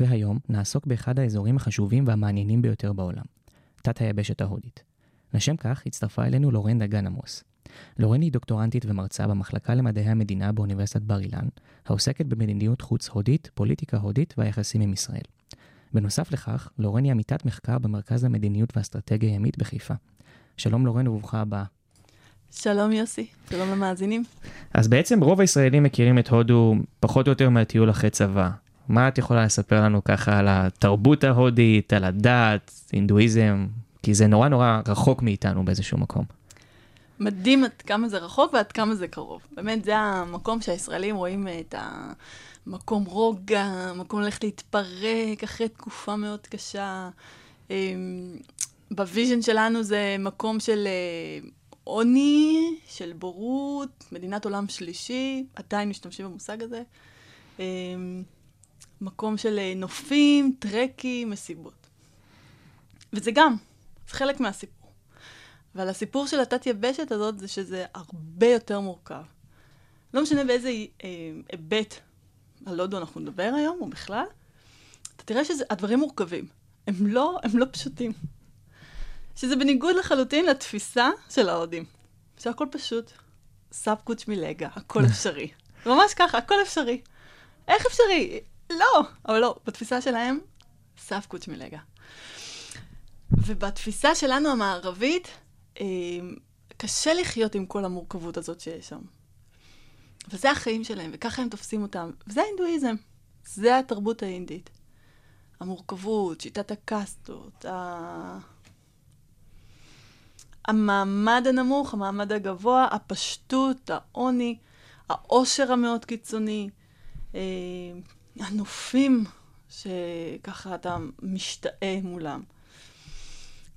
והיום נעסוק באחד האזורים החשובים והמעניינים ביותר בעולם, תת היבשת ההודית. לשם כך הצטרפה אלינו לורן דגן עמוס. לורן היא דוקטורנטית ומרצה במחלקה למדעי המדינה באוניברסיטת בר אילן, העוסקת במדיניות חוץ הודית, פוליטיקה הודית והיחסים עם ישראל. בנוסף לכך, לורן היא עמיתת מחקר במרכז למדיניות ואסטרטגיה ימית בחיפה. שלום לורן וברוכה הבאה. שלום יוסי, שלום למאזינים. אז בעצם רוב הישראלים מכירים את הודו פחות או יותר מהטיול אחרי צבא. מה את יכולה לספר לנו ככה על התרבות ההודית, על הדת, הינדואיזם? כי זה נורא נורא רחוק מאיתנו באיזשהו מקום. מדהים עד כמה זה רחוק ועד כמה זה קרוב. באמת, זה המקום שהישראלים רואים את המקום רוגע, מקום ללכת להתפרק אחרי תקופה מאוד קשה. אמ, ב vision שלנו זה מקום של אה, עוני, של בורות, מדינת עולם שלישי, עדיין משתמשים במושג הזה. מקום של אה, נופים, טרקים, מסיבות. וזה גם, זה חלק מהסיפור. אבל הסיפור של התת יבשת הזאת זה שזה הרבה יותר מורכב. לא משנה באיזה אה, היבט על הודו אנחנו נדבר היום, או בכלל, אתה תראה שהדברים מורכבים. הם לא, הם לא פשוטים. שזה בניגוד לחלוטין לתפיסה של ההודים. שהכל פשוט, סאב קוץ' מלגה, הכל אפשרי. ממש ככה, הכל אפשרי. איך אפשרי? לא, אבל לא, בתפיסה שלהם, סאב קוץ' מלגה. ובתפיסה שלנו המערבית, אה, קשה לחיות עם כל המורכבות הזאת שיש שם. וזה החיים שלהם, וככה הם תופסים אותם. וזה ההינדואיזם, זה התרבות ההינדית. המורכבות, שיטת הקסטות, ה... המעמד הנמוך, המעמד הגבוה, הפשטות, העוני, העושר המאוד קיצוני, אה, הנופים שככה אתה משתאה מולם.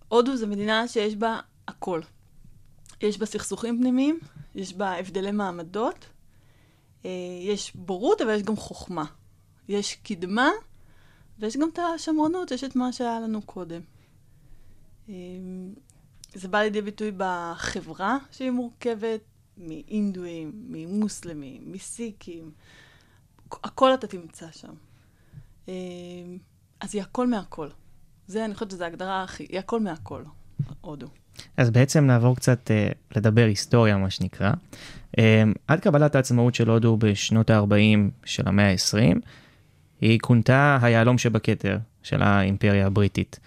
הודו זו מדינה שיש בה הכל. יש בה סכסוכים פנימיים, יש בה הבדלי מעמדות, אה, יש בורות, אבל יש גם חוכמה. יש קדמה, ויש גם את השמרנות, יש את מה שהיה לנו קודם. אה, זה בא לידי ביטוי בחברה שהיא מורכבת מאינדואים, ממוסלמים, מסיקים. הכל אתה תמצא שם. אה, אז היא הכל מהכל. זה, אני חושבת שזו ההגדרה הכי, היא הכל מהכל, הודו. אז בעצם נעבור קצת uh, לדבר היסטוריה, מה שנקרא. Um, עד קבלת העצמאות של הודו בשנות ה-40 של המאה ה-20, היא כונתה היהלום שבכתר של האימפריה הבריטית.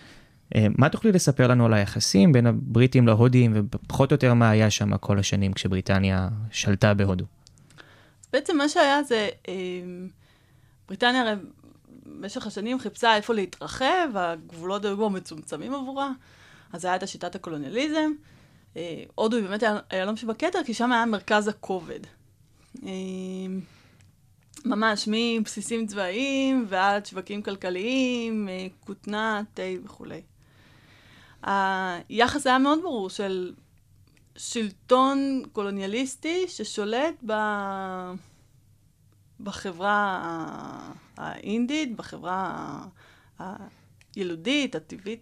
Uh, מה תוכלי לספר לנו על היחסים בין הבריטים להודים, ופחות או יותר מה היה שם כל השנים כשבריטניה שלטה בהודו? בעצם מה שהיה זה, אה, בריטניה הרי במשך השנים חיפשה איפה להתרחב, הגבולות היו כבר מצומצמים עבורה, אז הייתה את השיטת הקולוניאליזם. אה, הודו היא באמת היהלום שבכתר, כי שם היה מרכז הכובד. אה, ממש, מבסיסים צבאיים ועד שווקים כלכליים, כותנה, תה וכולי. היחס היה מאוד ברור של שלטון קולוניאליסטי ששולט ב... בחברה האינדית, בחברה הילודית, הטבעית.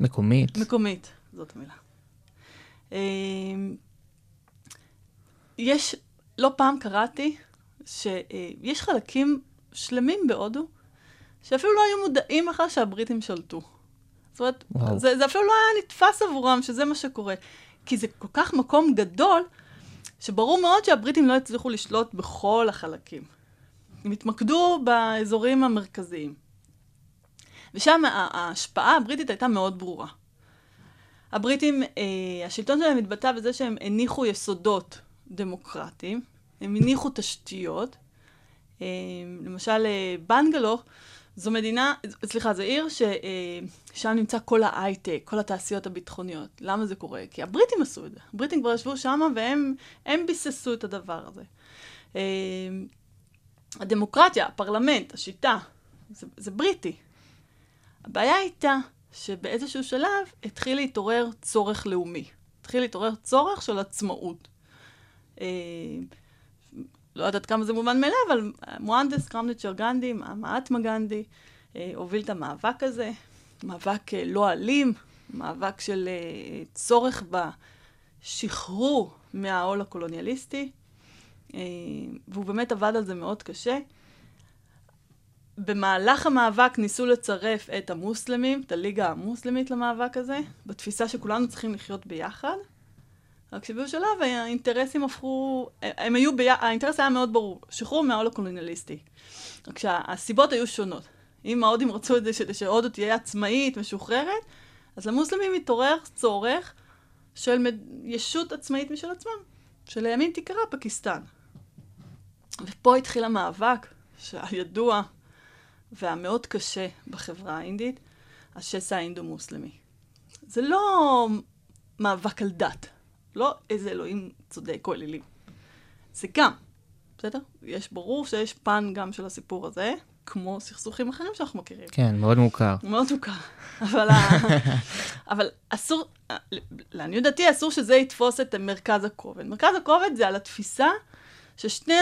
מקומית. מקומית, זאת המילה. אמ, יש, לא פעם קראתי שיש חלקים שלמים בהודו שאפילו לא היו מודעים בכלל שהבריטים שלטו. זאת אומרת, זה, זה אפילו לא היה נתפס עבורם שזה מה שקורה. כי זה כל כך מקום גדול, שברור מאוד שהבריטים לא הצליחו לשלוט בכל החלקים. הם התמקדו באזורים המרכזיים. ושם ההשפעה הבריטית הייתה מאוד ברורה. הבריטים, אה, השלטון שלהם התבטא בזה שהם הניחו יסודות דמוקרטיים, הם הניחו תשתיות. אה, למשל, אה, בנגלו זו מדינה, סליחה, זו עיר ששם נמצא כל ההייטק, כל התעשיות הביטחוניות. למה זה קורה? כי הבריטים עשו את זה. הבריטים כבר ישבו שם והם ביססו את הדבר הזה. אה, הדמוקרטיה, הפרלמנט, השיטה, זה, זה בריטי. הבעיה הייתה שבאיזשהו שלב התחיל להתעורר צורך לאומי. התחיל להתעורר צורך של עצמאות. אה, לא יודעת כמה זה מובן מאליו, אבל מואנדס קרמניצ'ר גנדי, מהטמה גנדי, אה, הוביל את המאבק הזה. מאבק אה, לא אלים, מאבק של אה, צורך בשחרור מהעול הקולוניאליסטי, אה, והוא באמת עבד על זה מאוד קשה. במהלך המאבק ניסו לצרף את המוסלמים, את הליגה המוסלמית למאבק הזה, בתפיסה שכולנו צריכים לחיות ביחד. רק שבאיזשהו שלב האינטרסים הפכו, הם היו, בי... האינטרס היה מאוד ברור, שחרור מהעול הקולוניאליסטי. רק שהסיבות היו שונות. אם ההודים רצו את זה שהודו תהיה עצמאית, משוחררת, אז למוסלמים התעורר צורך של. ישות עצמאית משל עצמם, שלימים תיקרא פקיסטן. ופה התחיל המאבק, שהידוע והמאוד קשה בחברה האינדית, השסע האינדו-מוסלמי. זה לא מאבק על דת, לא איזה אלוהים צודק או אלילים. זה גם, בסדר? יש ברור שיש פן גם של הסיפור הזה, כמו סכסוכים אחרים שאנחנו מכירים. כן, מאוד מוכר. מאוד מוכר. אבל, ה... אבל אסור, לעניות דעתי אסור שזה יתפוס את מרכז הכובד. מרכז הכובד זה על התפיסה ששתי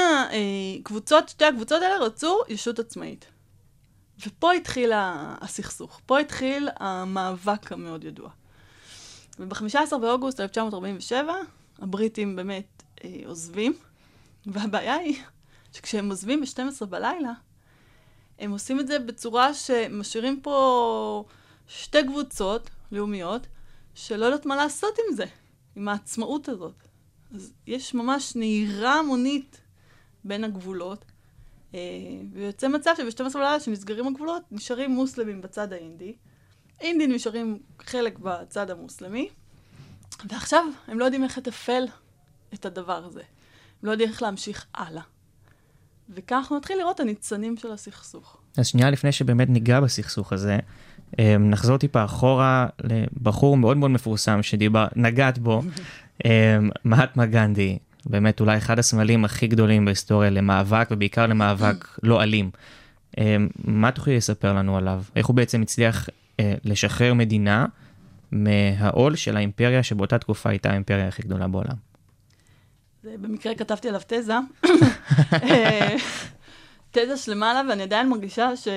הקבוצות, שתי הקבוצות האלה רצו ישות עצמאית. ופה התחיל הסכסוך, פה התחיל המאבק המאוד ידוע. וב-15 באוגוסט 1947, הבריטים באמת אה, עוזבים, והבעיה היא שכשהם עוזבים ב-12 בלילה, הם עושים את זה בצורה שמשאירים פה שתי קבוצות לאומיות, שלא יודעת מה לעשות עם זה, עם העצמאות הזאת. אז יש ממש נהירה המונית בין הגבולות, אה, ויוצא מצב שב-12 בלילה שנסגרים הגבולות, נשארים מוסלמים בצד האינדי, אינדים נשארים חלק בצד המוסלמי, ועכשיו הם לא יודעים איך לתפעל את הדבר הזה. הם לא יודעים איך להמשיך הלאה. וכך נתחיל לראות את הניצנים של הסכסוך. אז שנייה לפני שבאמת ניגע בסכסוך הזה, אה, נחזור טיפה אחורה לבחור מאוד מאוד מפורסם שדיבר, נגעת בו, אה, מהטמה גנדי, באמת אולי אחד הסמלים הכי גדולים בהיסטוריה למאבק ובעיקר למאבק לא אלים. אה, מה תוכלי לספר לנו עליו? איך הוא בעצם הצליח לשחרר מדינה מהעול של האימפריה שבאותה תקופה הייתה האימפריה הכי גדולה בעולם? זה במקרה כתבתי עליו תזה. תזה שלמה עליו, ואני עדיין מרגישה ש...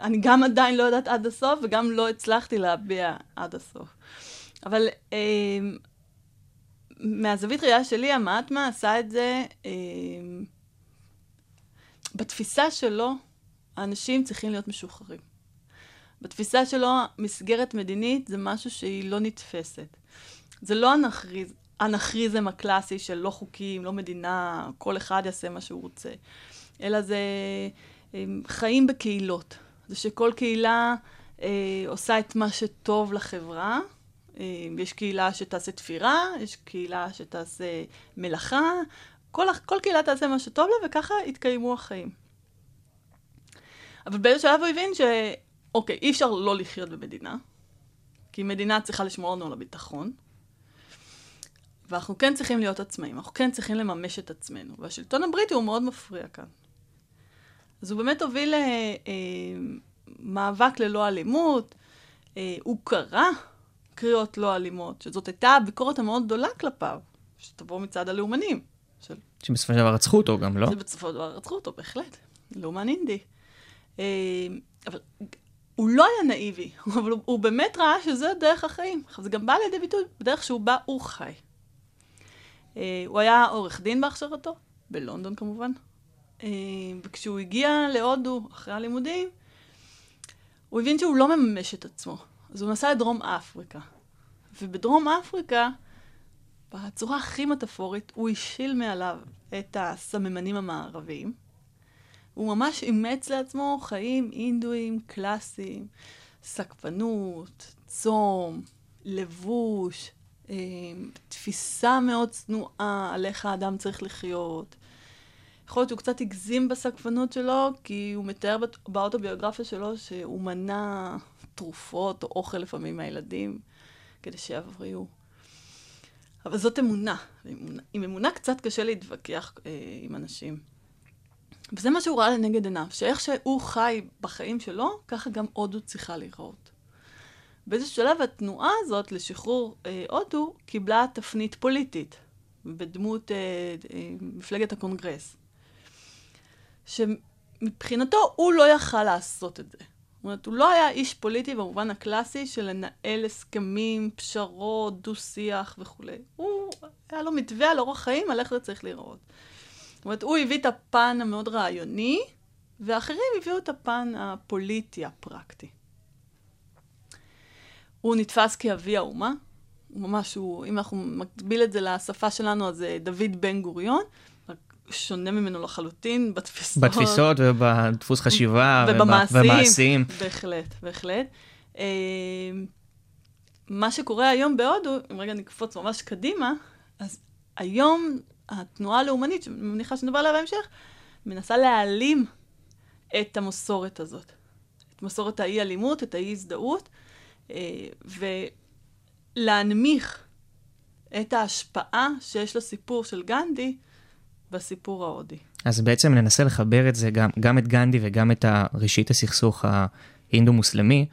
אני גם עדיין לא יודעת עד הסוף, וגם לא הצלחתי להביע עד הסוף. אבל אה, מהזווית ראייה שלי, המעטמה עשה את זה אה, בתפיסה שלו, האנשים צריכים להיות משוחררים. בתפיסה שלו, מסגרת מדינית זה משהו שהיא לא נתפסת. זה לא אנכריז, אנכריזם הקלאסי של לא חוקים, לא מדינה, כל אחד יעשה מה שהוא רוצה. אלא זה חיים בקהילות. זה שכל קהילה אה, עושה את מה שטוב לחברה. אה, יש קהילה שתעשה תפירה, יש קהילה שתעשה מלאכה. כל, כל קהילה תעשה מה שטוב לה, וככה יתקיימו החיים. אבל באיזה שלב הוא הבין. אוקיי, אי אפשר לא לחיות במדינה, כי מדינה צריכה לשמור לנו על הביטחון, ואנחנו כן צריכים להיות עצמאים, אנחנו כן צריכים לממש את עצמנו, והשלטון הבריטי הוא מאוד מפריע כאן. אז הוא באמת הוביל למאבק אה, ללא אלימות, אה, הוא קרא קריאות לא אלימות, שזאת הייתה הביקורת המאוד גדולה כלפיו, שתבוא מצד הלאומנים. של... שבסופו של דבר רצחו אותו גם, לא? שבסופו של דבר רצחו אותו, בהחלט. לאומן אינדי. אה, אבל הוא לא היה נאיבי, אבל הוא, הוא באמת ראה שזה דרך החיים. עכשיו, זה גם בא לידי ביטוי בדרך שהוא בא, הוא חי. אה, הוא היה עורך דין בהכשרתו, בלונדון כמובן. אה, וכשהוא הגיע להודו אחרי הלימודים, הוא הבין שהוא לא מממש את עצמו. אז הוא נסע לדרום אפריקה. ובדרום אפריקה, בצורה הכי מטאפורית, הוא השיל מעליו את הסממנים המערביים. הוא ממש אימץ לעצמו חיים אינדואיים קלאסיים, סקפנות, צום, לבוש, אה, תפיסה מאוד צנועה על איך האדם צריך לחיות. יכול להיות שהוא קצת הגזים בסקפנות שלו, כי הוא מתאר באוטוביוגרפיה שלו שהוא מנע תרופות או אוכל לפעמים מהילדים כדי שיבריאו. אבל זאת אמונה. עם אמונה קצת קשה להתווכח אה, עם אנשים. וזה מה שהוא ראה לנגד עיניו, שאיך שהוא חי בחיים שלו, ככה גם הודו צריכה להיראות. באיזשהו שלב התנועה הזאת לשחרור אה, הודו קיבלה תפנית פוליטית, בדמות אה, אה, מפלגת הקונגרס. שמבחינתו הוא לא יכל לעשות את זה. זאת אומרת, הוא לא היה איש פוליטי במובן הקלאסי של לנהל הסכמים, פשרות, דו-שיח וכולי. הוא, היה לו מתווה על אורח חיים על איך זה צריך להיראות. זאת אומרת, הוא הביא את הפן המאוד רעיוני, ואחרים הביאו את הפן הפוליטי, הפרקטי. הוא נתפס כאבי האומה, הוא ממש, הוא, אם אנחנו מקביל את זה לשפה שלנו, אז זה דוד בן גוריון, שונה ממנו לחלוטין בתפיסות. בתפיסות ובדפוס חשיבה ובמעשים. ובמעשים. בהחלט, בהחלט. אה, מה שקורה היום בהודו, אם רגע נקפוץ ממש קדימה, אז היום התנועה הלאומנית, שאני מניחה שנדבר עליה בהמשך, מנסה להעלים את המסורת הזאת. את מסורת האי-אלימות, את האי-הזדהות, אה, ולהנמיך את ההשפעה שיש לסיפור של גנדי בסיפור ההודי. אז בעצם ננסה לחבר את זה, גם, גם את גנדי וגם את ראשית הסכסוך ההינדו-מוסלמי.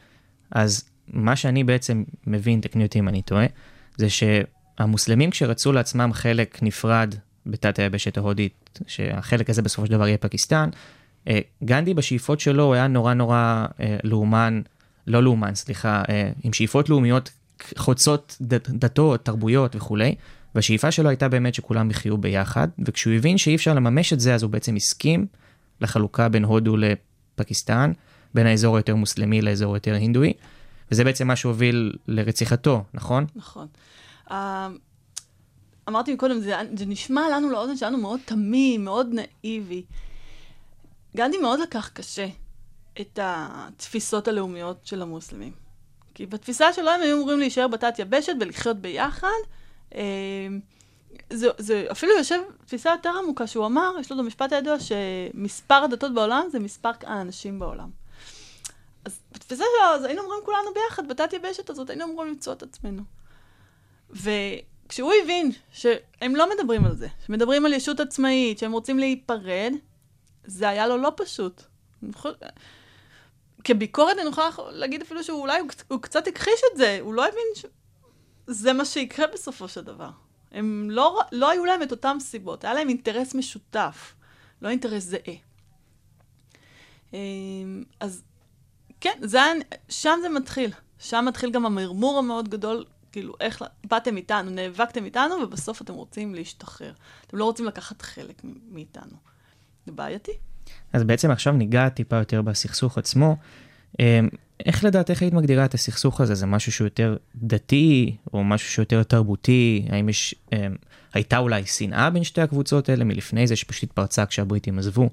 אז מה שאני בעצם מבין, תקני אותי אם אני טועה, זה שהמוסלמים כשרצו לעצמם חלק נפרד בתת היבשת ההודית, שהחלק הזה בסופו של דבר יהיה פקיסטן, אה, גנדי בשאיפות שלו הוא היה נורא נורא אה, לאומן, לא לאומן, סליחה, אה, עם שאיפות לאומיות חוצות דת, דתות, תרבויות וכולי, והשאיפה שלו הייתה באמת שכולם יחיו ביחד, וכשהוא הבין שאי אפשר לממש את זה, אז הוא בעצם הסכים לחלוקה בין הודו לפקיסטן, בין האזור היותר מוסלמי לאזור היותר הינדואי, וזה בעצם מה שהוביל לרציחתו, נכון? נכון. אמרתי מקודם, זה, זה נשמע לנו לאוזן שלנו מאוד תמים, מאוד נאיבי. גנדי מאוד לקח קשה את התפיסות הלאומיות של המוסלמים. כי בתפיסה שלו הם היו אמורים להישאר בתת יבשת ולחיות ביחד. אה, זה, זה אפילו יושב תפיסה יותר עמוקה שהוא אמר, יש לו את המשפט הידוע שמספר הדתות בעולם זה מספר האנשים בעולם. אז בתפיסה שלו, אז היינו אומרים כולנו ביחד, בתת יבשת הזאת היינו אמורים למצוא את עצמנו. וכשהוא הבין שהם לא מדברים על זה, שמדברים על ישות עצמאית, שהם רוצים להיפרד, זה היה לו לא פשוט. כביקורת אני יכולה להגיד אפילו שאולי הוא, הוא קצת הכחיש את זה, הוא לא הבין שזה מה שיקרה בסופו של דבר. הם לא, לא היו להם את אותם סיבות, היה להם אינטרס משותף, לא אינטרס זהה. אמ, אז כן, זה, שם זה מתחיל. שם מתחיל גם המרמור המאוד גדול, כאילו, איך באתם איתנו, נאבקתם איתנו, ובסוף אתם רוצים להשתחרר. אתם לא רוצים לקחת חלק מאיתנו. זה בעייתי. אז בעצם עכשיו ניגע טיפה יותר בסכסוך עצמו. אמ, איך לדעת, איך היית מגדירה את הסכסוך הזה? זה משהו שהוא יותר דתי, או משהו שהוא יותר תרבותי? האם יש, אמ, הייתה אולי שנאה בין שתי הקבוצות האלה מלפני זה שפשוט התפרצה כשהבריטים עזבו?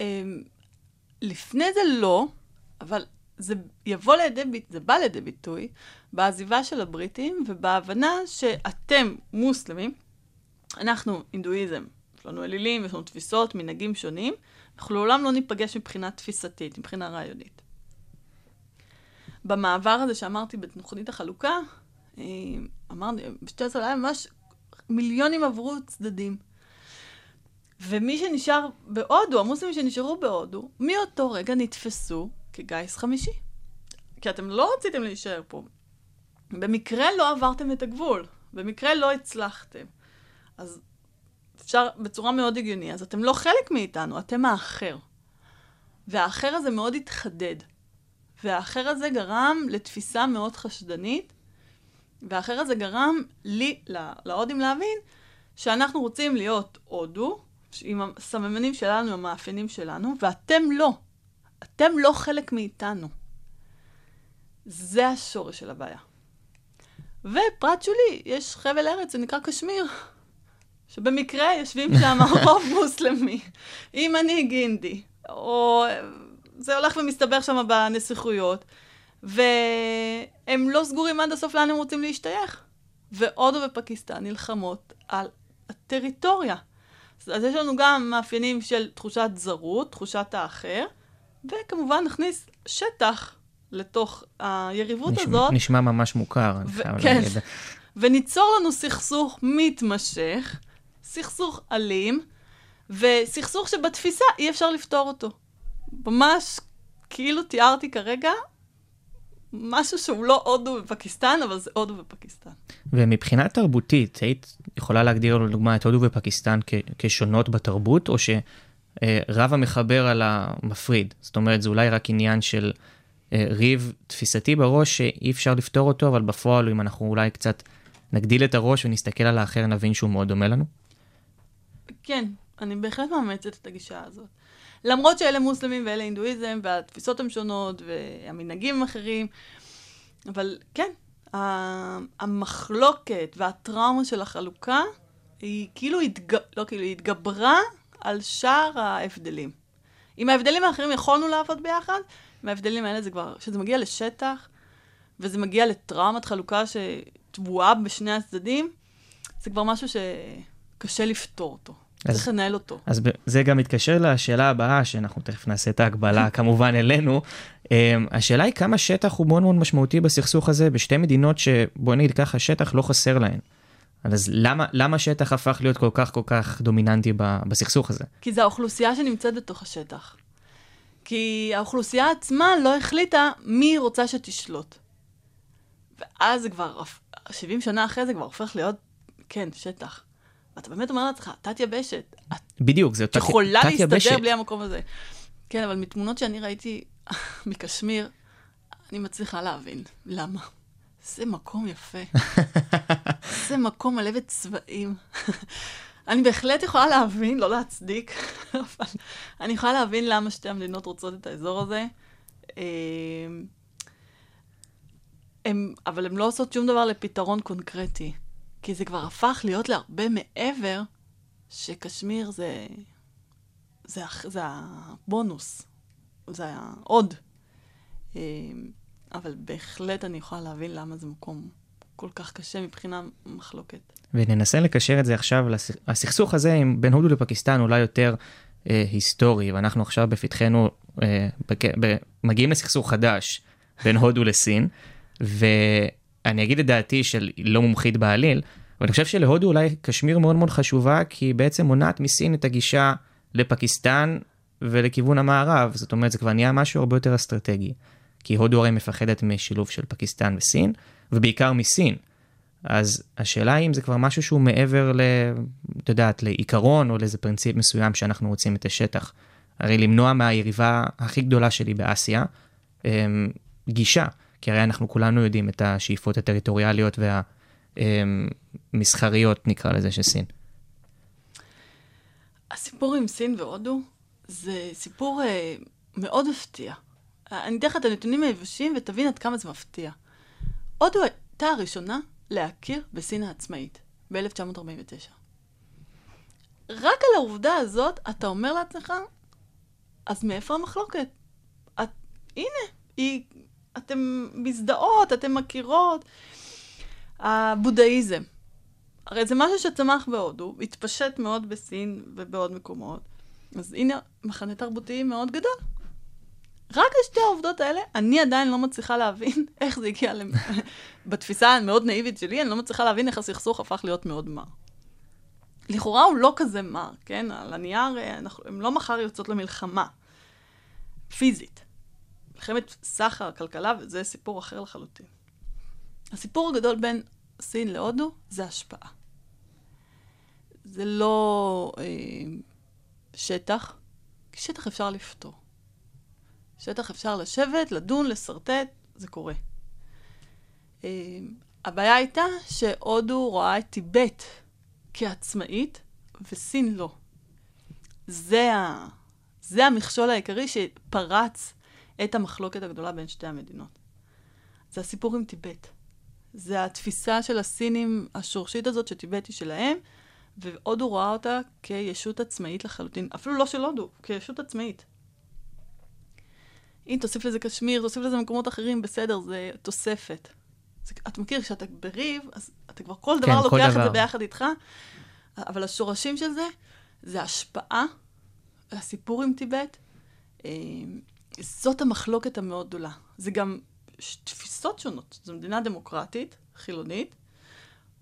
אמ, לפני זה לא, אבל זה יבוא לידי, זה בא לידי ביטוי בעזיבה של הבריטים ובהבנה שאתם מוסלמים, אנחנו הינדואיזם, יש לנו אלילים, יש לנו תפיסות, מנהגים שונים, אנחנו לעולם לא ניפגש מבחינה תפיסתית, מבחינה רעיונית. במעבר הזה שאמרתי בתוכנית החלוקה, אה, אמרתי, בשתי עשרה היה ממש מיליונים עברו צדדים. ומי שנשאר בהודו, המוסלמים שנשארו בהודו, מאותו רגע נתפסו כגיס חמישי. כי אתם לא רציתם להישאר פה. במקרה לא עברתם את הגבול, במקרה לא הצלחתם. אז אפשר בצורה מאוד הגיונית, אז אתם לא חלק מאיתנו, אתם האחר. והאחר הזה מאוד התחדד. והאחר הזה גרם לתפיסה מאוד חשדנית, והאחר הזה גרם לי, להודים להבין, שאנחנו רוצים להיות הודו, עם הסממנים שלנו, המאפיינים שלנו, ואתם לא. אתם לא חלק מאיתנו. זה השורש של הבעיה. ופרט שולי, יש חבל ארץ, זה נקרא קשמיר, שבמקרה יושבים שם רוב מוסלמי, עם מנהיג אינדי, או זה הולך ומסתבר שם בנסיכויות, והם לא סגורים עד הסוף לאן הם רוצים להשתייך. והודו ופקיסטן נלחמות על הטריטוריה. אז יש לנו גם מאפיינים של תחושת זרות, תחושת האחר, וכמובן נכניס שטח לתוך היריבות נשמע, הזאת. נשמע ממש מוכר. ו- כן, וניצור לנו סכסוך מתמשך, סכסוך אלים, וסכסוך שבתפיסה אי אפשר לפתור אותו. ממש כאילו תיארתי כרגע משהו שהוא לא הודו ופקיסטן, אבל זה הודו ופקיסטן. ומבחינה תרבותית, היית יכולה להגדיר לדוגמה את הודו ופקיסטן כ- כשונות בתרבות, או שרב המחבר על המפריד? זאת אומרת, זה אולי רק עניין של אה, ריב תפיסתי בראש שאי אפשר לפתור אותו, אבל בפועל, אם אנחנו אולי קצת נגדיל את הראש ונסתכל על האחר, נבין שהוא מאוד דומה לנו? כן, אני בהחלט מאמצת את הגישה הזאת. למרות שאלה מוסלמים ואלה הינדואיזם, והתפיסות הן שונות, והמנהגים הם אחרים, אבל כן, המחלוקת והטראומה של החלוקה, היא כאילו, התג... לא כאילו, היא התגברה על שאר ההבדלים. עם ההבדלים האחרים יכולנו לעבוד ביחד, עם ההבדלים האלה זה כבר, כשזה מגיע לשטח, וזה מגיע לטראומת חלוקה שטבועה בשני הצדדים, זה כבר משהו שקשה לפתור אותו. אז- צריך לנהל אותו. אז זה גם מתקשר לשאלה הבאה, שאנחנו תכף נעשה את ההקבלה כמובן אלינו. Um, השאלה היא כמה שטח הוא מאוד מאוד משמעותי בסכסוך הזה בשתי מדינות שבוא נגיד ככה, שטח לא חסר להן. אז למה, למה שטח הפך להיות כל כך כל כך דומיננטי ב- בסכסוך הזה? כי זו האוכלוסייה שנמצאת בתוך השטח. כי האוכלוסייה עצמה לא החליטה מי היא רוצה שתשלוט. ואז זה כבר, 70 שנה אחרי זה כבר הופך להיות, כן, שטח. ואתה באמת אומר לעצמך, תת יבשת, את בדיוק, זה אותה יכולה להסתדר תת-יבשת. בלי המקום הזה. כן, אבל מתמונות שאני ראיתי מקשמיר, אני מצליחה להבין למה. זה מקום יפה. זה מקום מלא בצבעים. אני בהחלט יכולה להבין, לא להצדיק, אבל אני יכולה להבין למה שתי המדינות רוצות את האזור הזה. אמ, הם, אבל הן לא עושות שום דבר לפתרון קונקרטי. כי זה כבר הפך להיות להרבה מעבר שקשמיר זה, זה, זה הבונוס, זה העוד. אמ, אבל בהחלט אני יכולה להבין למה זה מקום כל כך קשה מבחינה מחלוקת. וננסה לקשר את זה עכשיו, הסכסוך הזה עם בין הודו לפקיסטן אולי יותר אה, היסטורי, ואנחנו עכשיו בפתחנו אה, בק... ב... מגיעים לסכסוך חדש בין הודו לסין, ואני אגיד את דעתי של לא מומחית בעליל, אבל אני חושב שלהודו אולי קשמיר מאוד מאוד חשובה, כי היא בעצם מונעת מסין את הגישה לפקיסטן ולכיוון המערב, זאת אומרת זה כבר נהיה משהו הרבה יותר אסטרטגי. כי הודו הרי מפחדת משילוב של פקיסטן וסין, ובעיקר מסין. אז השאלה היא אם זה כבר משהו שהוא מעבר ל... את יודעת, לעיקרון או לאיזה פרינציפ מסוים שאנחנו רוצים את השטח. הרי למנוע מהיריבה הכי גדולה שלי באסיה אמ, גישה, כי הרי אנחנו כולנו יודעים את השאיפות הטריטוריאליות והמסחריות, נקרא לזה, של סין. הסיפור עם סין והודו זה סיפור אה, מאוד מפתיע. אני אתן לך את הנתונים היבשים ותבין עד כמה זה מפתיע. הודו הייתה הראשונה להכיר בסין העצמאית ב-1949. רק על העובדה הזאת אתה אומר לעצמך, אז מאיפה המחלוקת? את, הנה, היא, אתם מזדהות, אתם מכירות. הבודהיזם, הרי זה משהו שצמח בהודו, התפשט מאוד בסין ובעוד מקומות. אז הנה, מחנה תרבותי מאוד גדול. רק על שתי העובדות האלה, אני עדיין לא מצליחה להבין איך זה הגיע, למ... בתפיסה המאוד נאיבית שלי, אני לא מצליחה להבין איך הסכסוך הפך להיות מאוד מר. לכאורה הוא לא כזה מר, כן? על הנייר, אה, אנחנו, הם לא מחר יוצאות למלחמה. פיזית. מלחמת סחר, כלכלה, וזה סיפור אחר לחלוטין. הסיפור הגדול בין סין להודו זה השפעה. זה לא אה, שטח, כי שטח אפשר לפתור. שטח אפשר לשבת, לדון, לשרטט, זה קורה. אה, הבעיה הייתה שהודו רואה את טיבט כעצמאית, וסין לא. זה, ה... זה המכשול העיקרי שפרץ את המחלוקת הגדולה בין שתי המדינות. זה הסיפור עם טיבט. זה התפיסה של הסינים השורשית הזאת, שטיבט היא שלהם, והודו רואה אותה כישות עצמאית לחלוטין. אפילו לא של הודו, כישות עצמאית. אם תוסיף לזה קשמיר, תוסיף לזה מקומות אחרים, בסדר, זה תוספת. זה, אתה מכיר, כשאתה בריב, אז אתה כבר כל דבר כן, כל לוקח את דבר. זה ביחד איתך, אבל השורשים של זה, זה השפעה, הסיפור עם טיבט, אה, זאת המחלוקת המאוד גדולה. זה גם תפיסות שונות. זו מדינה דמוקרטית, חילונית,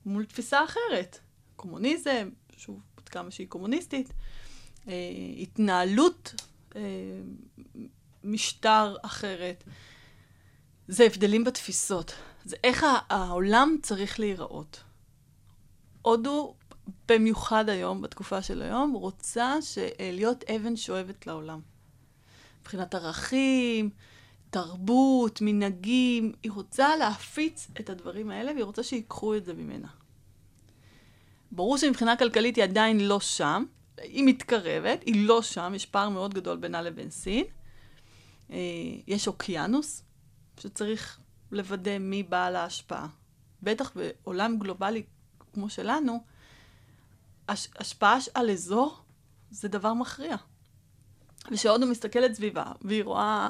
מול תפיסה אחרת. קומוניזם, שוב, עד כמה שהיא קומוניסטית, אה, התנהלות אה, משטר אחרת. זה הבדלים בתפיסות. זה איך העולם צריך להיראות. הודו, במיוחד היום, בתקופה של היום, רוצה להיות אבן שואבת לעולם. מבחינת ערכים, תרבות, מנהגים, היא רוצה להפיץ את הדברים האלה והיא רוצה שיקחו את זה ממנה. ברור שמבחינה כלכלית היא עדיין לא שם, היא מתקרבת, היא לא שם, יש פער מאוד גדול בינה לבין סין. אה, יש אוקיינוס שצריך לוודא מי בעל ההשפעה. בטח בעולם גלובלי כמו שלנו, הש, השפעה על אזור זה דבר מכריע. ושהודו מסתכלת סביבה, והיא רואה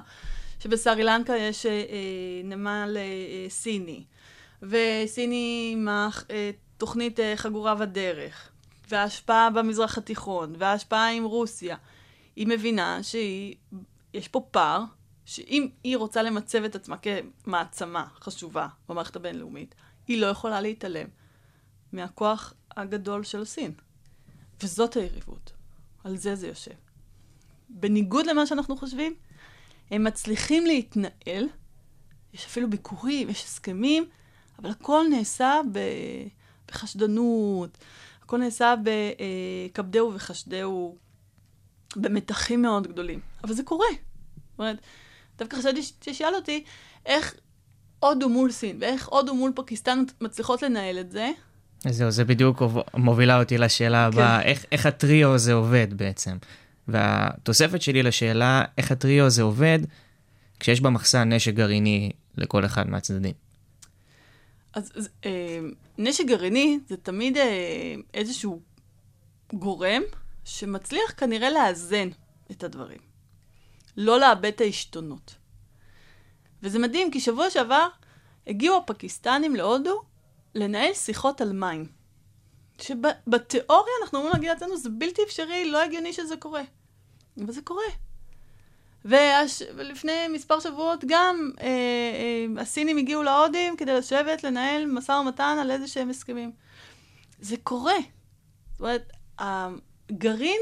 שבסרי לנקה יש אה, אה, נמל אה, סיני, וסיני עם אה, תוכנית אה, חגורה בדרך, וההשפעה במזרח התיכון, וההשפעה עם רוסיה. היא מבינה שיש פה פער, שאם היא רוצה למצב את עצמה כמעצמה חשובה במערכת הבינלאומית, היא לא יכולה להתעלם מהכוח הגדול של סין. וזאת היריבות. על זה זה יושב. בניגוד למה שאנחנו חושבים, הם מצליחים להתנהל, יש אפילו ביקורים, יש הסכמים, אבל הכל נעשה ב... בחשדנות, הכל נעשה בכבדהו וחשדהו, במתחים מאוד גדולים. אבל זה קורה. זאת אומרת, דווקא חשבתי שתשאל אותי, איך הודו מול סין ואיך הודו מול פקיסטן מצליחות לנהל את זה? זהו, זה בדיוק מובילה אותי לשאלה הבאה, כן. איך, איך הטריו הזה עובד בעצם? והתוספת שלי לשאלה איך הטריו הזה עובד, כשיש במחסן נשק גרעיני לכל אחד מהצדדים. אז, אז אה, נשק גרעיני זה תמיד אה, איזשהו גורם שמצליח כנראה לאזן את הדברים. לא לאבד את העשתונות. וזה מדהים, כי שבוע שעבר הגיעו הפקיסטנים להודו לנהל שיחות על מים. שבתיאוריה אנחנו אומרים להגיד לעצמנו, זה בלתי אפשרי, לא הגיוני שזה קורה. אבל זה קורה. והש... ולפני מספר שבועות גם אה, אה, הסינים הגיעו להודים כדי לשבת, לנהל משא ומתן על איזה שהם הסכמים. זה קורה. זאת אומרת, הגרעין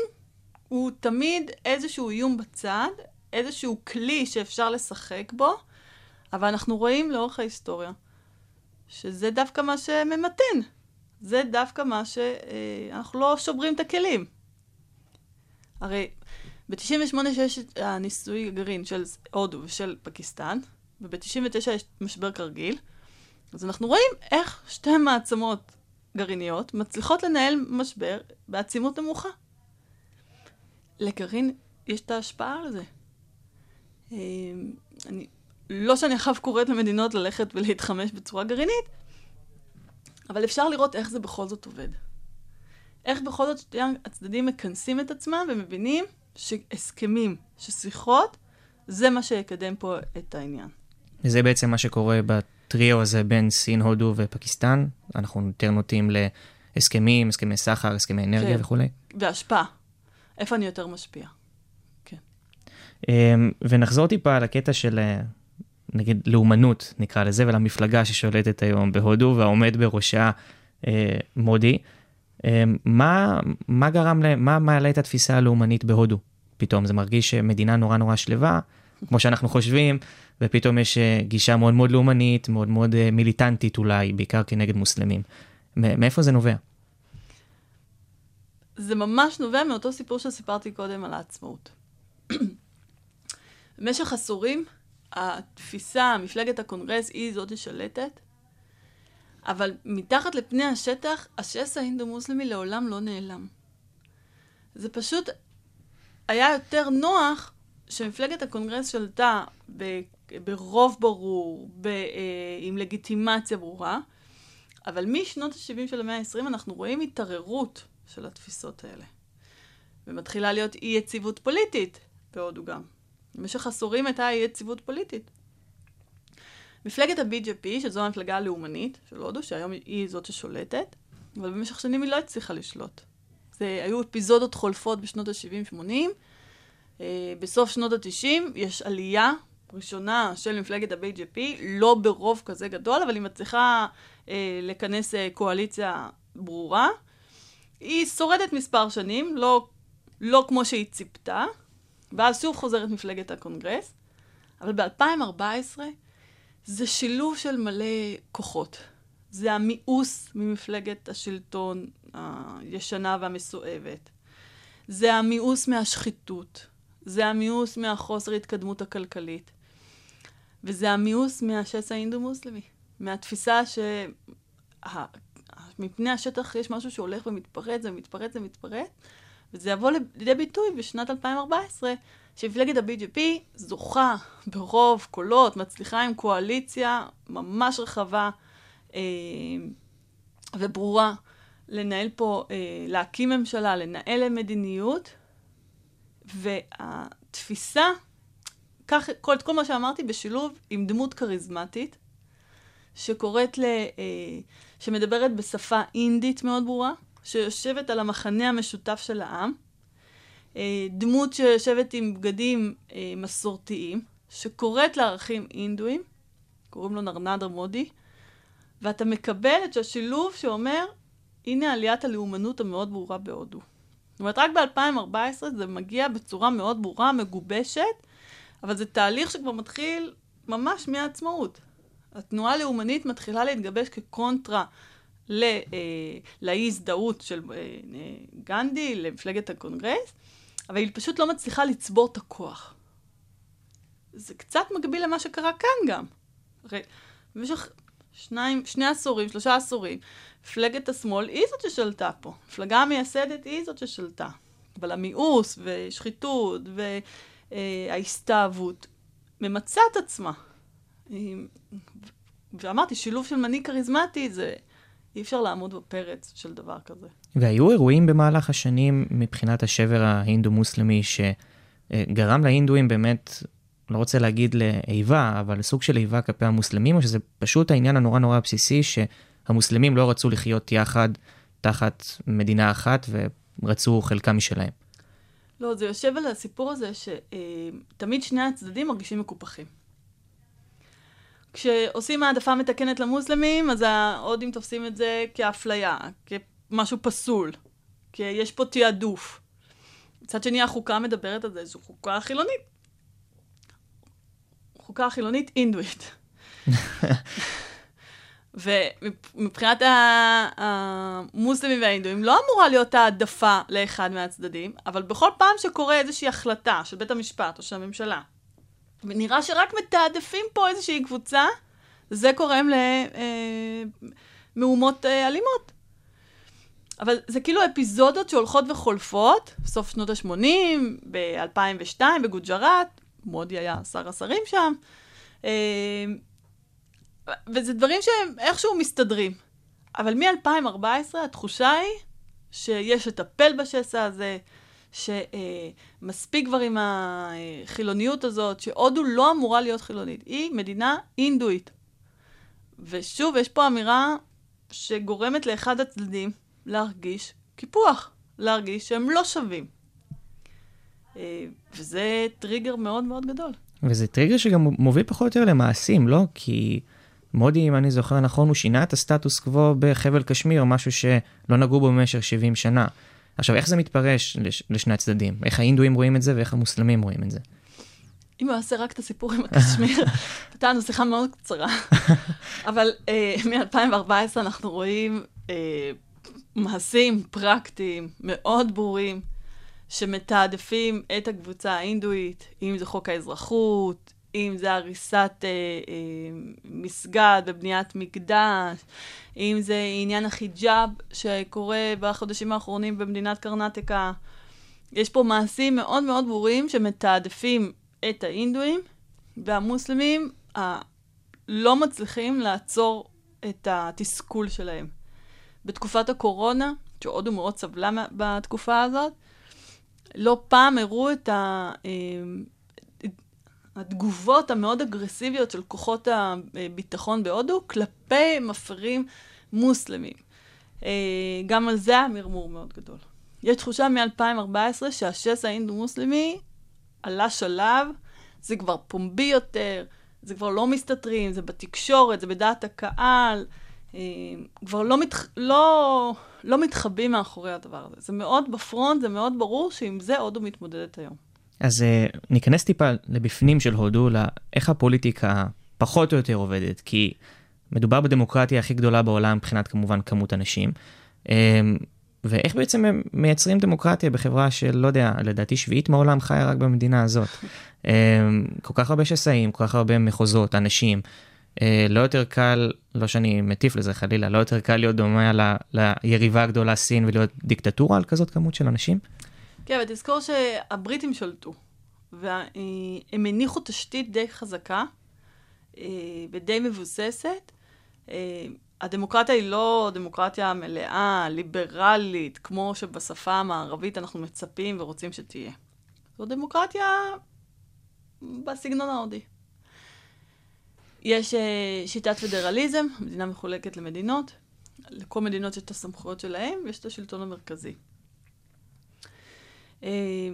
הוא תמיד איזשהו איום בצד, איזשהו כלי שאפשר לשחק בו, אבל אנחנו רואים לאורך ההיסטוריה שזה דווקא מה שממתן. זה דווקא מה שאנחנו אה, לא שוברים את הכלים. הרי ב-98 שיש את הניסוי הגרעין של הודו ושל פקיסטן, וב-99 יש משבר כרגיל, אז אנחנו רואים איך שתי מעצמות גרעיניות מצליחות לנהל משבר בעצימות נמוכה. לגרעין יש את ההשפעה על זה. אה, אני, לא שאני עכשיו קוראת למדינות ללכת ולהתחמש בצורה גרעינית, אבל אפשר לראות איך זה בכל זאת עובד. איך בכל זאת שתי הצדדים מכנסים את עצמם ומבינים שהסכמים, ששיחות, זה מה שיקדם פה את העניין. וזה בעצם מה שקורה בטריו הזה בין סין, הודו ופקיסטן. אנחנו יותר נוטים להסכמים, הסכמי סחר, הסכמי אנרגיה כן. וכולי. והשפעה. איפה אני יותר משפיע. כן. אמ, ונחזור טיפה לקטע של אה, נגיד לאומנות נקרא לזה, ולמפלגה ששולטת היום בהודו והעומד בראשה אה, מודי. אה, מה, מה גרם להם, מה מעלה את התפיסה הלאומנית בהודו? פתאום זה מרגיש שמדינה נורא נורא שלווה, כמו שאנחנו חושבים, ופתאום יש אה, גישה מאוד מאוד לאומנית, מאוד מאוד אה, מיליטנטית אולי, בעיקר כנגד מוסלמים. מאיפה זה נובע? זה ממש נובע מאותו סיפור שסיפרתי קודם על העצמאות. במשך עשורים התפיסה, מפלגת הקונגרס היא זאת ששלטת, אבל מתחת לפני השטח, השסע ההינדו-מוסלמי לעולם לא נעלם. זה פשוט היה יותר נוח שמפלגת הקונגרס שלטה ב, ברוב ברור, ב, אה, עם לגיטימציה ברורה, אבל משנות ה-70 של המאה ה-20 אנחנו רואים התערערות של התפיסות האלה. ומתחילה להיות אי יציבות פוליטית בהודו גם. במשך עשורים הייתה אי יציבות פוליטית. מפלגת ה-BJP, שזו המפלגה הלאומנית של הודו, שהיום היא זאת ששולטת, אבל במשך שנים היא לא הצליחה לשלוט. זה היו אפיזודות חולפות בשנות ה-70-80. אה, בסוף שנות ה-90 יש עלייה ראשונה של מפלגת ה-BJP, לא ברוב כזה גדול, אבל היא מצליחה אה, לכנס אה, קואליציה ברורה. היא שורדת מספר שנים, לא, לא כמו שהיא ציפתה, ואז שוב חוזרת מפלגת הקונגרס, אבל ב-2014 זה שילוב של מלא כוחות. זה המיאוס ממפלגת השלטון הישנה והמסואבת. זה המיאוס מהשחיתות. זה המיאוס מהחוסר התקדמות הכלכלית. וזה המיאוס מהשסע האינדו-מוסלמי. מהתפיסה ש... מפני השטח יש משהו שהולך ומתפרץ ומתפרץ ומתפרץ, וזה יבוא לידי ביטוי בשנת 2014, שמפלגת ה-BGP זוכה ברוב קולות, מצליחה עם קואליציה ממש רחבה אה, וברורה לנהל פה, אה, להקים ממשלה, לנהל מדיניות, והתפיסה, כך, כל, כל מה שאמרתי בשילוב עם דמות כריזמטית, שקוראת ל... אה, שמדברת בשפה אינדית מאוד ברורה, שיושבת על המחנה המשותף של העם, אה, דמות שיושבת עם בגדים אה, מסורתיים, שקוראת לערכים אינדואים, קוראים לו נרנדר מודי, ואתה מקבל את השילוב שאומר, הנה עליית הלאומנות המאוד ברורה בהודו. זאת אומרת, רק ב-2014 זה מגיע בצורה מאוד ברורה, מגובשת, אבל זה תהליך שכבר מתחיל ממש מהעצמאות. התנועה הלאומנית מתחילה להתגבש כקונטרה ל, אה, לאי הזדהות של אה, אה, גנדי, למפלגת הקונגרס, אבל היא פשוט לא מצליחה לצבור את הכוח. זה קצת מקביל למה שקרה כאן גם. הרי במשך שני עשורים, שלושה עשורים, מפלגת השמאל היא זאת ששלטה פה. המפלגה המייסדת היא זאת ששלטה. אבל המיאוס ושחיתות וההסתאבות ממצה את עצמה. ואמרתי, שילוב של מנהיג כריזמטי זה... אי אפשר לעמוד בפרץ של דבר כזה. והיו אירועים במהלך השנים מבחינת השבר ההינדו-מוסלמי שגרם להינדואים באמת, לא רוצה להגיד לאיבה, אבל סוג של איבה כלפי המוסלמים, או שזה פשוט העניין הנורא נורא בסיסי שהמוסלמים לא רצו לחיות יחד תחת מדינה אחת ורצו חלקה משלהם. לא, זה יושב על הסיפור הזה שתמיד שני הצדדים מרגישים מקופחים. כשעושים העדפה מתקנת למוסלמים, אז ההודים תופסים את זה כאפליה, כמשהו פסול, כי יש פה תעדוף. מצד שני, החוקה מדברת על זה, זו חוקה חילונית. חוקה חילונית אינדואית. ומבחינת המוסלמים והאינדואים, לא אמורה להיות העדפה לאחד מהצדדים, אבל בכל פעם שקורה איזושהי החלטה של בית המשפט או של הממשלה, ונראה שרק מתעדפים פה איזושהי קבוצה, זה גורם למהומות אה, אה, אלימות. אבל זה כאילו אפיזודות שהולכות וחולפות, בסוף שנות ה-80, ב-2002 בגוג'ראט, מודי היה שר השרים שם, אה, וזה דברים שהם איכשהו מסתדרים. אבל מ-2014 התחושה היא שיש לטפל בשסע הזה, שמספיק כבר עם החילוניות הזאת, שהודו לא אמורה להיות חילונית. היא מדינה אינדואית. ושוב, יש פה אמירה שגורמת לאחד הצדדים להרגיש קיפוח, להרגיש שהם לא שווים. וזה טריגר מאוד מאוד גדול. וזה טריגר שגם מוביל פחות או יותר למעשים, לא? כי מודי, אם אני זוכר נכון, הוא שינה את הסטטוס קוו בחבל קשמיר, משהו שלא נגעו בו במשך 70 שנה. עכשיו, איך זה מתפרש לש, לשני הצדדים? איך האינדואים רואים את זה ואיך המוסלמים רואים את זה? אם הוא יעשה רק את הסיפור עם הקשמיר, לנו שיחה מאוד קצרה. אבל uh, מ-2014 אנחנו רואים uh, מעשים פרקטיים מאוד ברורים, שמתעדפים את הקבוצה האינדואית, אם זה חוק האזרחות, אם זה הריסת אה, אה, מסגד ובניית מקדש, אם זה עניין החיג'אב שקורה בחודשים האחרונים במדינת קרנטיקה. יש פה מעשים מאוד מאוד ברורים שמתעדפים את האינדואים, והמוסלמים לא מצליחים לעצור את התסכול שלהם. בתקופת הקורונה, שהודו מאוד סבלה בתקופה הזאת, לא פעם הראו את ה... התגובות המאוד אגרסיביות של כוחות הביטחון בהודו כלפי מפרים מוסלמים. אה, גם על זה היה מרמור מאוד גדול. יש תחושה מ-2014 שהשסע האינדו-מוסלמי עלה שלב, זה כבר פומבי יותר, זה כבר לא מסתתרים, זה בתקשורת, זה בדעת הקהל, אה, כבר לא, מתח... לא, לא מתחבאים מאחורי הדבר הזה. זה מאוד בפרונט, זה מאוד ברור שעם זה הודו מתמודדת היום. אז uh, ניכנס טיפה לבפנים של הודו, לאיך הפוליטיקה פחות או יותר עובדת, כי מדובר בדמוקרטיה הכי גדולה בעולם מבחינת כמובן כמות אנשים. אמ, ואיך בעצם הם מייצרים דמוקרטיה בחברה של, לא יודע, לדעתי שביעית מהעולם חיה רק במדינה הזאת. אמ, כל כך הרבה שסעים, כל כך הרבה מחוזות, אנשים. אה, לא יותר קל, לא שאני מטיף לזה חלילה, לא יותר קל להיות דומה ל- ליריבה הגדולה סין ולהיות דיקטטורה על כזאת כמות של אנשים? כן, ותזכור שהבריטים שלטו, והם הניחו תשתית די חזקה אה, ודי מבוססת. אה, הדמוקרטיה היא לא דמוקרטיה מלאה, ליברלית, כמו שבשפה המערבית אנחנו מצפים ורוצים שתהיה. זו דמוקרטיה בסגנון ההודי. יש אה, שיטת פדרליזם, המדינה מחולקת למדינות. לכל מדינות יש את הסמכויות שלהם, ויש את השלטון המרכזי. אה,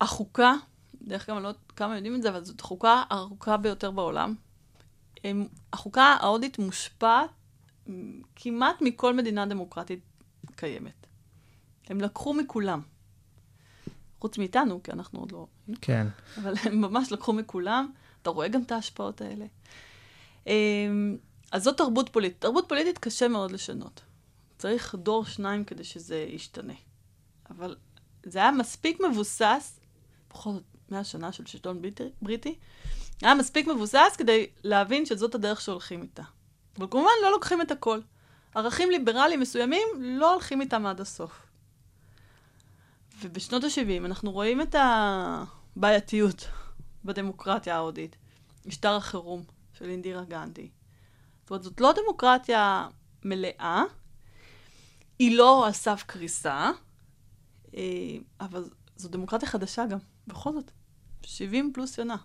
החוקה, דרך אגב, אני לא יודעת כמה יודעים את זה, אבל זאת החוקה הארוכה ביותר בעולם. החוקה ההודית מושפעת כמעט מכל מדינה דמוקרטית קיימת. הם לקחו מכולם. חוץ מאיתנו, כי אנחנו עוד לא... כן. אבל הם ממש לקחו מכולם. אתה רואה גם את ההשפעות האלה. אמ, אז זאת תרבות פוליטית. תרבות פוליטית קשה מאוד לשנות. צריך דור שניים כדי שזה ישתנה. אבל זה היה מספיק מבוסס, בכל זאת, מאה שנה של שלטון בריטי, היה מספיק מבוסס כדי להבין שזאת הדרך שהולכים איתה. אבל כמובן לא לוקחים את הכל. ערכים ליברליים מסוימים לא הולכים איתם עד הסוף. ובשנות ה-70 אנחנו רואים את הבעייתיות בדמוקרטיה ההודית. משטר החירום של אינדירה גנדי. זאת אומרת, זאת לא דמוקרטיה מלאה, היא לא על סף קריסה, אבל זו דמוקרטיה חדשה גם, בכל זאת, 70 פלוס שנה.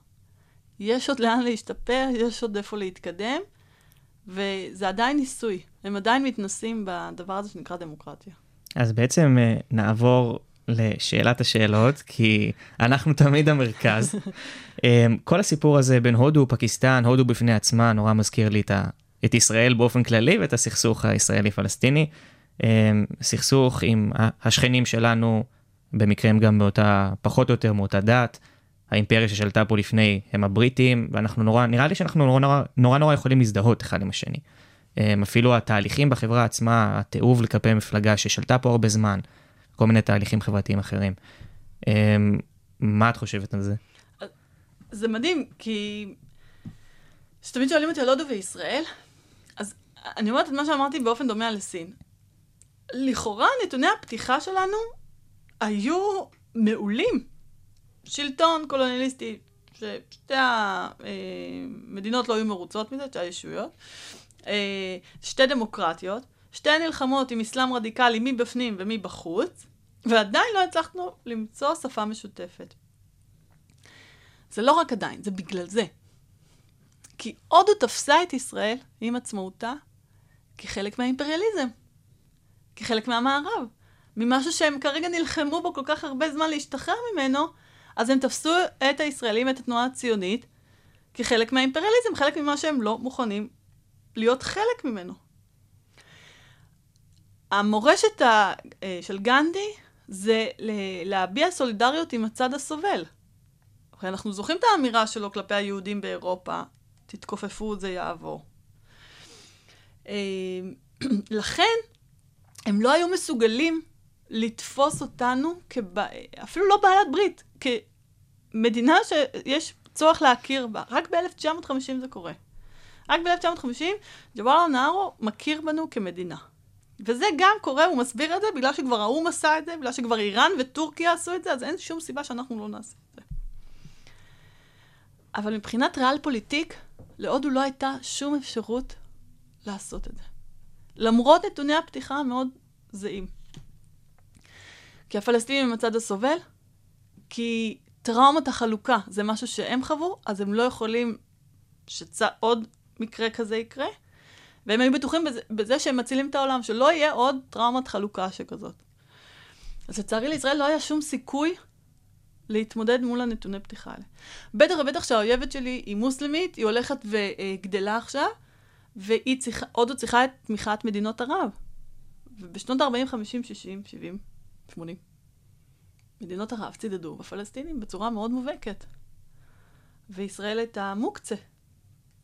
יש עוד לאן להשתפר, יש עוד איפה להתקדם, וזה עדיין ניסוי. הם עדיין מתנסים בדבר הזה שנקרא דמוקרטיה. אז בעצם אה, נעבור לשאלת השאלות, כי אנחנו תמיד המרכז. אה, כל הסיפור הזה בין הודו, פקיסטן, הודו בפני עצמה, נורא מזכיר לי את, ה, את ישראל באופן כללי ואת הסכסוך הישראלי-פלסטיני. אה, סכסוך עם השכנים שלנו, במקרה הם גם מאותה, פחות או יותר מאותה דת. האימפריה ששלטה פה לפני הם הבריטים, ואנחנו נורא, נראה לי שאנחנו נורא נורא, נורא, נורא יכולים להזדהות אחד עם השני. הם, אפילו התהליכים בחברה עצמה, התיעוב לקפי מפלגה ששלטה פה הרבה זמן, כל מיני תהליכים חברתיים אחרים. הם, מה את חושבת על זה? זה מדהים, כי כשתמיד שואלים אותי על הודו וישראל, אז אני אומרת את מה שאמרתי באופן דומה על סין. לכאורה נתוני הפתיחה שלנו היו מעולים. שלטון קולוניאליסטי, ששתי המדינות לא היו מרוצות מזה, שתי הישויות, אה, שתי דמוקרטיות, שתי נלחמות עם אסלאם רדיקלי מבפנים ומבחוץ, ועדיין לא הצלחנו למצוא שפה משותפת. זה לא רק עדיין, זה בגלל זה. כי הודו תפסה את ישראל עם עצמאותה כחלק מהאימפריאליזם, כחלק מהמערב, ממשהו שהם כרגע נלחמו בו כל כך הרבה זמן להשתחרר ממנו, אז הם תפסו את הישראלים, את התנועה הציונית, כחלק מהאימפריאליזם, חלק ממה שהם לא מוכנים להיות חלק ממנו. המורשת ה- אה, של גנדי זה להביע סולידריות עם הצד הסובל. אנחנו זוכרים את האמירה שלו כלפי היהודים באירופה, תתכופפו, זה יעבור. אה, לכן, הם לא היו מסוגלים לתפוס אותנו, כב... אפילו לא בעלת ברית, כמדינה שיש צורך להכיר בה. רק ב-1950 זה קורה. רק ב-1950 ג'וואלר נהרו מכיר בנו כמדינה. וזה גם קורה, הוא מסביר את זה, בגלל שכבר האו"ם עשה את זה, בגלל שכבר איראן וטורקיה עשו את זה, אז אין שום סיבה שאנחנו לא נעשה את זה. אבל מבחינת ריאל פוליטיק, להודו לא הייתה שום אפשרות לעשות את זה. למרות נתוני הפתיחה המאוד זהים. כי הפלסטינים הם הצד הסובל, כי טראומת החלוקה זה משהו שהם חוו, אז הם לא יכולים שעוד מקרה כזה יקרה, והם היו בטוחים בזה, בזה שהם מצילים את העולם, שלא יהיה עוד טראומת חלוקה שכזאת. אז לצערי לישראל לא היה שום סיכוי להתמודד מול הנתוני פתיחה האלה. בטח ובטח שהאויבת שלי היא מוסלמית, היא הולכת וגדלה עכשיו, והיא צריכה, הודו צריכה את תמיכת מדינות ערב. ובשנות ה-40, 50, 60, 70, 80, מדינות ערב צידדו בפלסטינים בצורה מאוד מובהקת. וישראל הייתה מוקצה.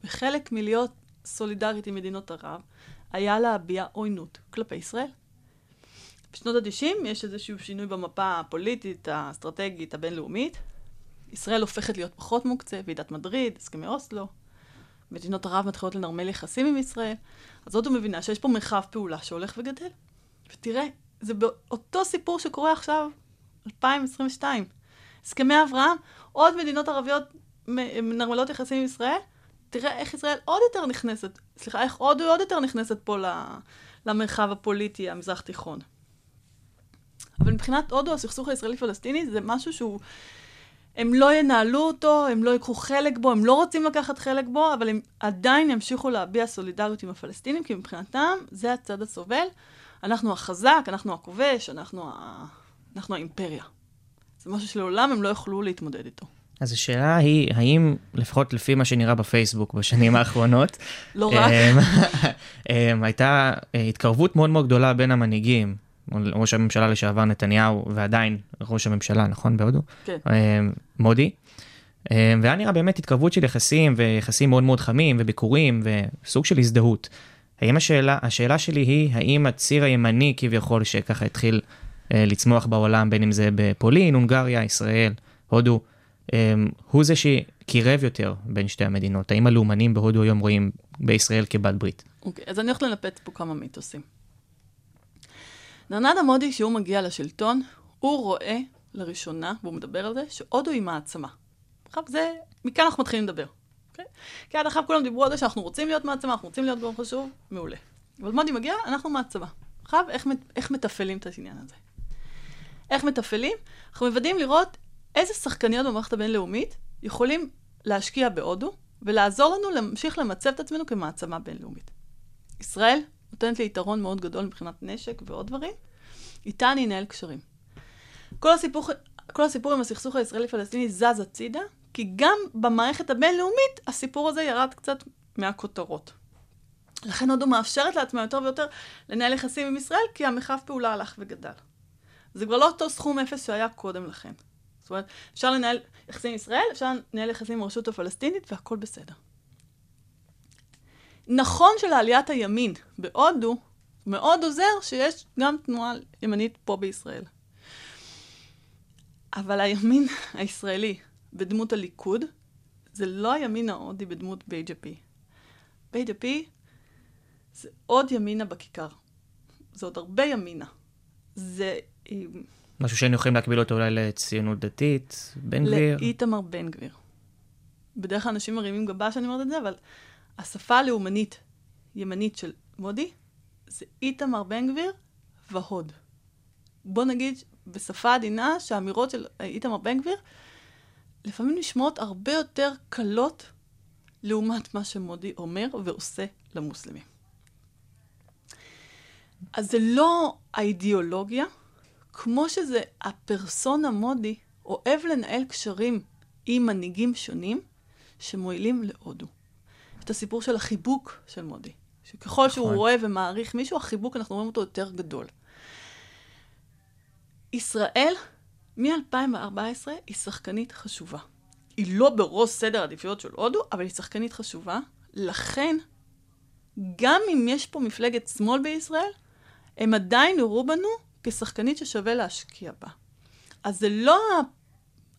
וחלק מלהיות סולידרית עם מדינות ערב, היה להביע עוינות כלפי ישראל. בשנות ה-90 יש איזשהו שינוי במפה הפוליטית, האסטרטגית, הבינלאומית. ישראל הופכת להיות פחות מוקצה, ועידת מדריד, הסכמי אוסלו. מדינות ערב מתחילות לנרמל יחסים עם ישראל. אז הודו מבינה שיש פה מרחב פעולה שהולך וגדל. ותראה, זה באותו סיפור שקורה עכשיו, 2022. הסכמי אברהם, עוד מדינות ערביות מנרמלות יחסים עם ישראל, תראה איך ישראל עוד יותר נכנסת, סליחה, איך הודו עוד יותר נכנסת פה למרחב הפוליטי המזרח תיכון. אבל מבחינת הודו, הסכסוך הישראלי-פלסטיני זה משהו שהוא... הם לא ינהלו אותו, הם לא ייקחו חלק בו, הם לא רוצים לקחת חלק בו, אבל הם עדיין ימשיכו להביע סולידריות עם הפלסטינים, כי מבחינתם זה הצד הסובל. אנחנו החזק, אנחנו הכובש, אנחנו, ה... אנחנו האימפריה. זה משהו שלעולם הם לא יוכלו להתמודד איתו. אז השאלה היא, האם, לפחות לפי מה שנראה בפייסבוק בשנים האחרונות, לא רק. אמ, אמ, הייתה אה, התקרבות מאוד מאוד גדולה בין המנהיגים, ראש הממשלה לשעבר נתניהו, ועדיין ראש הממשלה, נכון, בהודו? כן. אמ, מודי. והיה נראה באמת התקרבות של יחסים, ויחסים מאוד מאוד חמים, וביקורים, וסוג של הזדהות. האם השאלה, השאלה שלי היא, האם הציר הימני כביכול, שככה התחיל אה, לצמוח בעולם, בין אם זה בפולין, הונגריה, ישראל, הודו, הוא זה שקירב יותר בין שתי המדינות. האם הלאומנים בהודו היום רואים בישראל כבת ברית? אוקיי, okay, אז אני הולכת לנפץ פה כמה מיתוסים. נרנדה מודי, כשהוא מגיע לשלטון, הוא רואה לראשונה, והוא מדבר על זה, שהודו היא מעצמה. עכשיו זה, מכאן אנחנו מתחילים לדבר. Okay? אוקיי? כי עד עכשיו כולם דיברו על זה שאנחנו רוצים להיות מעצמה, אנחנו רוצים להיות גורם חשוב, מעולה. אבל מודי מגיע, אנחנו מעצמה. עכשיו, איך, איך מתפעלים את העניין הזה? איך מתפעלים? אנחנו מוודאים לראות איזה שחקניות במערכת הבינלאומית יכולים להשקיע בהודו ולעזור לנו להמשיך למצב את עצמנו כמעצמה בינלאומית. ישראל נותנת לי יתרון מאוד גדול מבחינת נשק ועוד דברים, איתה אני אנהל קשרים. כל הסיפור, כל הסיפור עם הסכסוך הישראלי-פלסטיני זז הצידה, כי גם במערכת הבינלאומית הסיפור הזה ירד קצת מהכותרות. לכן הודו מאפשרת לעצמה יותר ויותר לנהל יחסים עם ישראל, כי המרחב פעולה הלך וגדל. זה כבר לא אותו סכום אפס שהיה קודם לכן. זאת אומרת, אפשר לנהל יחסים עם ישראל, אפשר לנהל יחסים עם הרשות הפלסטינית, והכל בסדר. נכון שלעליית הימין בהודו מאוד עוזר שיש גם תנועה ימנית פה בישראל. אבל הימין הישראלי בדמות הליכוד, זה לא הימין ההודי בדמות BJP. BJP זה עוד ימינה בכיכר. זה עוד הרבה ימינה. זה... משהו שהיינו יכולים להקביל אותו אולי לציונות דתית, בן גביר. לאיתמר בן גביר. בדרך כלל אנשים מרימים גבה שאני אומרת את זה, אבל השפה הלאומנית, ימנית של מודי, זה איתמר בן גביר והוד. בוא נגיד בשפה עדינה שהאמירות של איתמר בן גביר לפעמים נשמעות הרבה יותר קלות לעומת מה שמודי אומר ועושה למוסלמים. אז זה לא האידיאולוגיה, כמו שזה הפרסונה מודי אוהב לנהל קשרים עם מנהיגים שונים שמועילים להודו. את הסיפור של החיבוק של מודי, שככל שהוא נכון. רואה ומעריך מישהו, החיבוק, אנחנו רואים אותו יותר גדול. ישראל, מ-2014, היא שחקנית חשובה. היא לא בראש סדר העדיפויות של הודו, אבל היא שחקנית חשובה. לכן, גם אם יש פה מפלגת שמאל בישראל, הם עדיין יראו בנו כשחקנית ששווה להשקיע בה. אז זה לא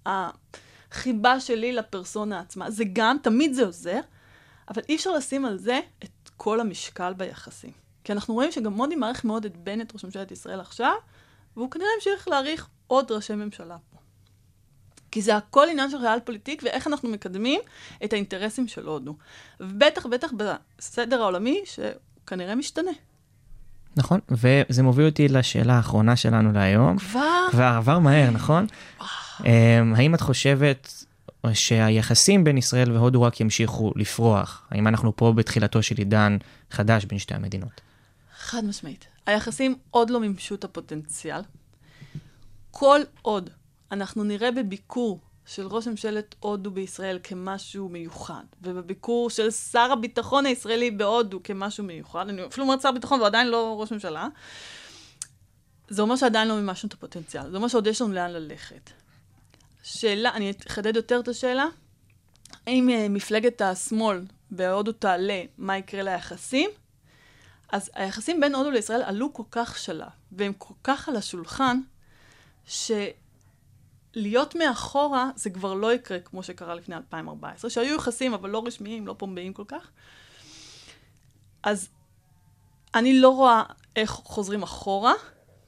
החיבה שלי לפרסונה עצמה, זה גם, תמיד זה עוזר, אבל אי אפשר לשים על זה את כל המשקל ביחסים. כי אנחנו רואים שגם מודי מעריך מאוד את בנט, ראש ממשלת ישראל עכשיו, והוא כנראה ימשיך להעריך עוד ראשי ממשלה פה. כי זה הכל עניין של ריאל פוליטיק, ואיך אנחנו מקדמים את האינטרסים של הודו. ובטח, בטח בסדר העולמי, שכנראה משתנה. נכון, וזה מוביל אותי לשאלה האחרונה שלנו להיום. כבר? כבר עבר מהר, נכון? אמ, האם את חושבת שהיחסים בין ישראל והודו רק ימשיכו לפרוח? האם אנחנו פה בתחילתו של עידן חדש בין שתי המדינות? חד משמעית. היחסים עוד לא מימשו את הפוטנציאל. כל עוד אנחנו נראה בביקור של ראש ממשלת הודו בישראל כמשהו מיוחד, ובביקור של שר הביטחון הישראלי בהודו כמשהו מיוחד, אני אפילו אומרת שר הביטחון והוא עדיין לא ראש ממשלה, זה אומר שעדיין לא מימשנו את הפוטנציאל, זה אומר שעוד יש לנו לאן ללכת. שאלה, אני אחדד יותר את השאלה, האם uh, מפלגת השמאל והודו תעלה, מה יקרה ליחסים? אז היחסים בין הודו לישראל עלו כל כך שלב, והם כל כך על השולחן, שלהיות מאחורה זה כבר לא יקרה כמו שקרה לפני 2014, שהיו יחסים אבל לא רשמיים, לא פומביים כל כך. אז אני לא רואה איך חוזרים אחורה,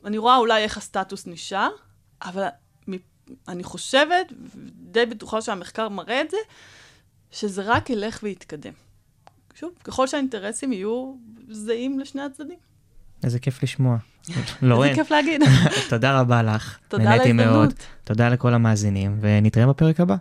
אני רואה אולי איך הסטטוס נשאר, אבל אני חושבת, די בטוחה שהמחקר מראה את זה, שזה רק ילך ויתקדם. שוב, ככל שהאינטרסים יהיו זהים לשני הצדדים. איזה כיף לשמוע. לורן, איזה כיף להגיד. תודה רבה לך. תודה על. ההזדמנות. תודה לכל המאזינים, ונתראה בפרק הבא.